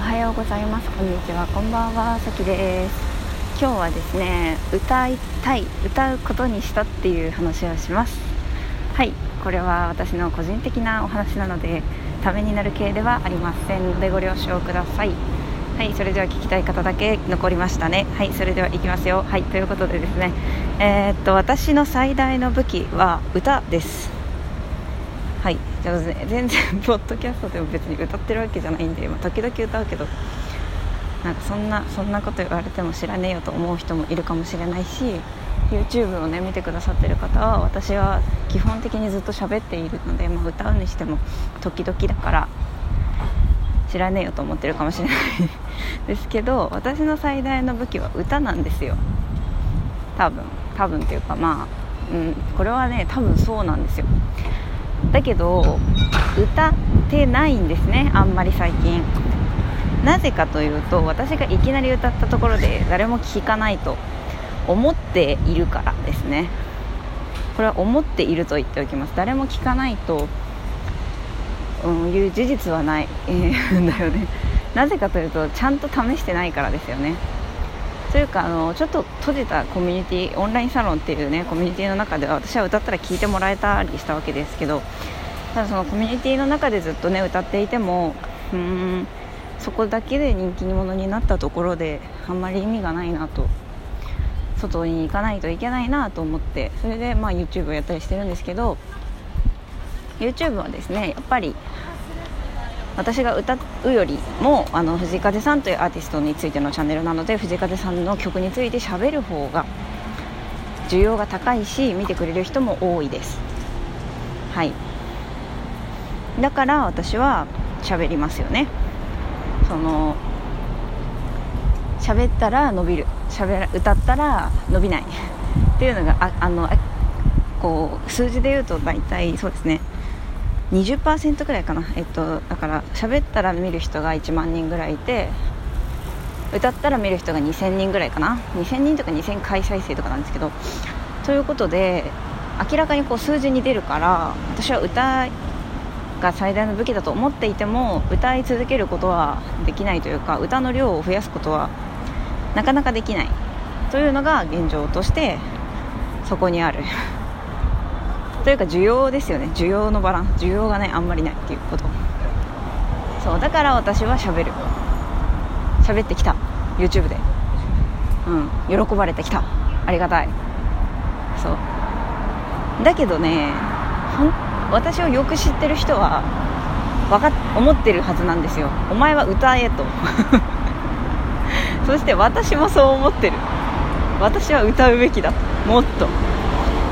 おはようございます。こんにちは。こんばんは。さきです。今日はですね歌いたい歌うことにしたっていう話をします。はい。これは私の個人的なお話なのでためになる系ではありませんのでご了承ください。はい。それでは聞きたい方だけ残りましたね。はい。それでは行きますよ。はい。ということでですね。えー、っと私の最大の武器は歌です。全然ポッドキャストでも別に歌ってるわけじゃないんで、まあ、時々歌うけどなんかそんなそんなこと言われても知らねえよと思う人もいるかもしれないし YouTube をね見てくださってる方は私は基本的にずっと喋っているので、まあ、歌うにしても時々だから知らねえよと思ってるかもしれない。ですけど私の最大の武器は歌なんですよ。多分。多分っていうかまあ、うん、これはね多分そうなんですよ。だけど歌ってないんですねあんまり最近。なぜかというと私がいきなり歌ったところで誰も聴かないと思っているからですね。これは思っていると言っておきます。誰も聞かないと、うん、いう事実はない、えー、だよね。なぜかというとちゃんと試してないからですよね。というかあのちょっと閉じたコミュニティオンラインサロンっていうねコミュニティの中では私は歌ったら聴いてもらえたりしたわけですけどただそのコミュニティの中でずっとね歌っていてもうんそこだけで人気者になったところであんまり意味がないなと外に行かないといけないなと思ってそれでまあ YouTube をやったりしてるんですけど YouTube はですねやっぱり私が歌うよりもあの藤風さんというアーティストについてのチャンネルなので藤風さんの曲について喋る方が需要が高いし見てくれる人も多いです。はい。だから私は喋りますよね。その喋ったら伸びる。喋ら歌ったら伸びない。っていうのがああのこう数字で言うと大体そうですね。20%くらいかな、えっと、だから喋ったら見る人が1万人ぐらいいて歌ったら見る人が2000人ぐらいかな。2000人とか2000回再生とかなんですけどということで明らかにこう数字に出るから私は歌が最大の武器だと思っていても歌い続けることはできないというか歌の量を増やすことはなかなかできない。というのが現状としてそこにある。というか需要ですよね。需要のバランス。需要がねあんまりないっていうこと。そうだから私はしゃべる。喋ってきた。YouTube で。うん。喜ばれてきた。ありがたい。そう。だけどね私をよく知ってる人はわか思ってるはずなんですよ。お前は歌えと。そして私もそう思ってる。私は歌うべきだ。もっと。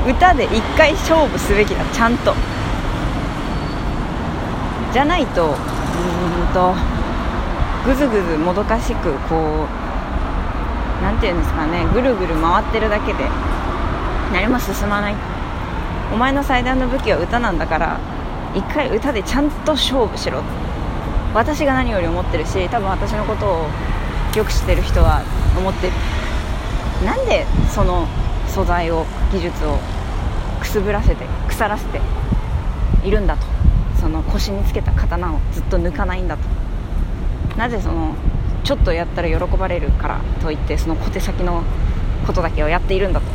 歌で一回勝負すべきだちゃんと。じゃないとうんとぐずぐずもどかしくこう何て言うんですかねぐるぐる回ってるだけで何も進まない。お前の最大の武器は歌なんだから一回歌でちゃんと勝負しろ。私が何より思ってるし多分私のことをよく知ってる人は思ってる。なんでその素材を技術をすぶらせて腐らせているんだと。その腰につけた刀をずっと抜かないんだと。なぜそのちょっとやったら喜ばれるからといってその小手先のことだけをやっているんだと。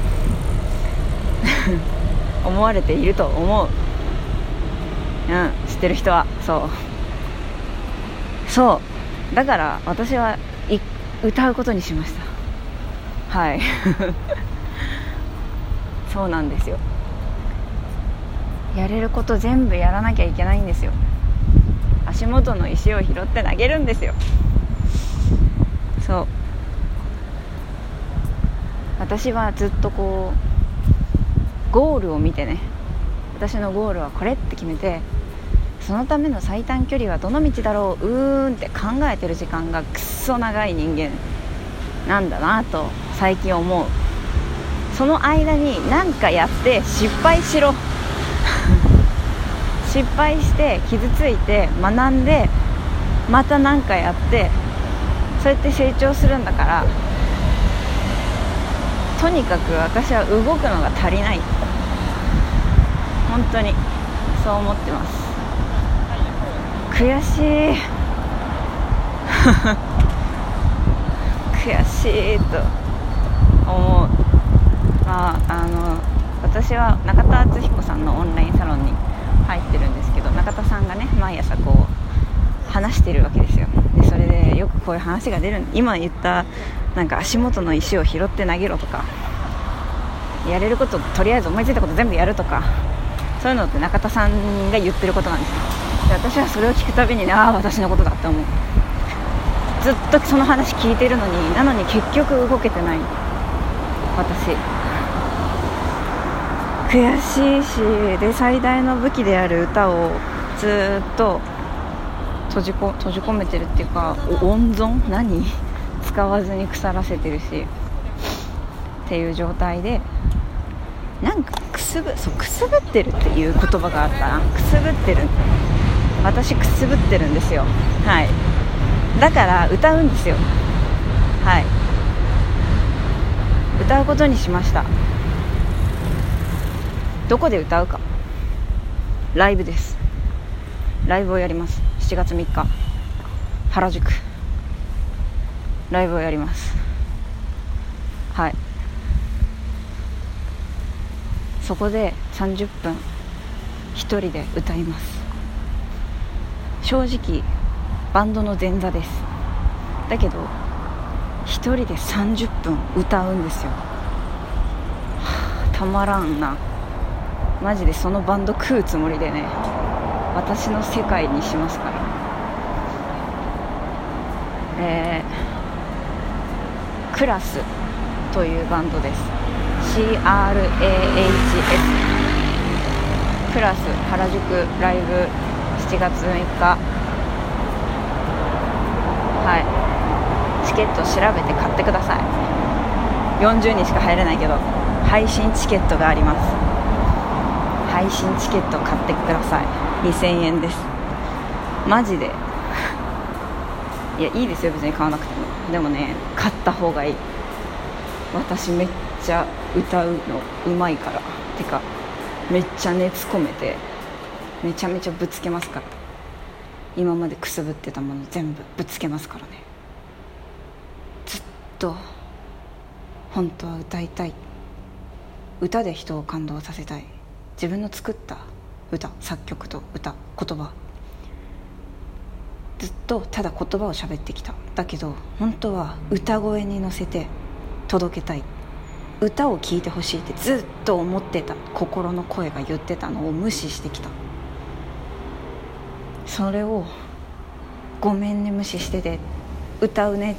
思われていると思う。うん知ってる人はそう。そう。だから私は歌うことにしました。はい。そうなんですよ。やれること全部やらなきゃいけないんですよ。足元の石を拾って投げるんですよ。そう。私はずっとこうゴールを見てね。私のゴールはこれって決めてそのための最短距離はどの道だろううーんって考えてる時間がくっそ長い人間なんだなと最近思う。その間に何かやって失敗しろ。失敗して傷ついて学んでまた何かやってそうやって成長するんだからとにかく私は動くのが足りない。本当にそう思ってます。悔しい。悔しいと思う。まああの私は中田敦彦さんのオンラインサロンに入ってるんですけど中田さんがね毎朝こう話してるわけですよ。でそれでよくこういう話が出る。今言ったなんか足元の石を拾って投げろとかやれることとりあえず思いついたこと全部やるとかそういうのって中田さんが言ってることなんですよ。で私はそれを聞くたびにああ私のことだって思う。ずっとその話聞いてるのになのに結局動けてない。私。悔しいしで最大の武器である歌をずっと閉じこ閉じ込めてるっていうか温存？何？使わずに腐らせてるし。っていう状態でなんかくすぶそうくすぶってるっていう言葉があったな。くすぶってる。私くすぶってるんですよ。はい。だから歌うんですよ。はい。歌うことにしました。どこで歌うか。ライブです。ライブをやります。7月3日。原宿。ライブをやります。はい。そこで30分。1人で歌います。正直バンドの前座です。だけど1人で30分歌うんですよ、はあ、たまらんな。マジでそのバンド食うつもりでね私の世界にしますから。えー、クラスというバンドです。CRAHS クラス原宿ライブ7月6日。はい。チケット調べて買ってください。40人しか入れないけど配信チケットがあります。配信チケット買ってください。2000円です。マジで。いやいいですよ別に買わなくても。でもね買った方がいい。私めっちゃ歌うのうまいから。てかめっちゃ熱込めてめちゃめちゃぶつけますから。今までくすぶってたもの全部ぶつけますからね。ずっと本当は歌いたい。歌で人を感動させたい。自分の作った歌作曲と歌言葉。ずっとただ言葉を喋ってきた。だけど本当は歌声に乗せて届けたい。歌を聴いてほしいってずっと思ってた。心の声が言ってたのを無視してきた。それを「ごめんね無視してて歌うね」っ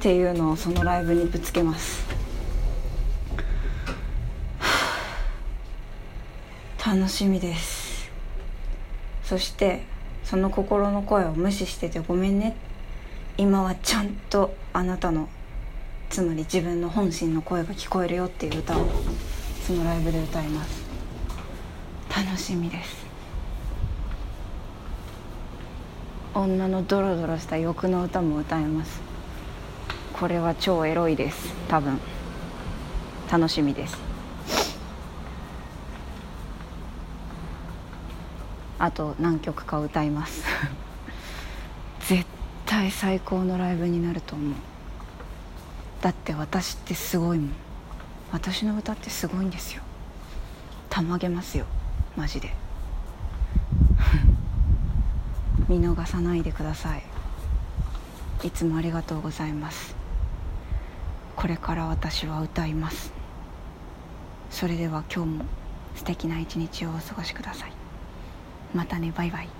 ていうのをそのライブにぶつけます。楽しみです。そしてその心の声を無視しててごめんね。今はちゃんとあなたのつまり自分の本心の声が聞こえるよっていう歌をそのライブで歌います。楽しみです。女のドロドロした欲の歌も歌えます。これは超エロいです。多分。楽しみです。あと何曲か歌います。絶対最高のライブになると思う。だって私ってすごいもん。私の歌ってすごいんですよ。たまげますよ。マジで。見逃さないでください。いつもありがとうございます。これから私は歌います。それでは今日も素敵な一日をお過ごしください。またねバイバイ。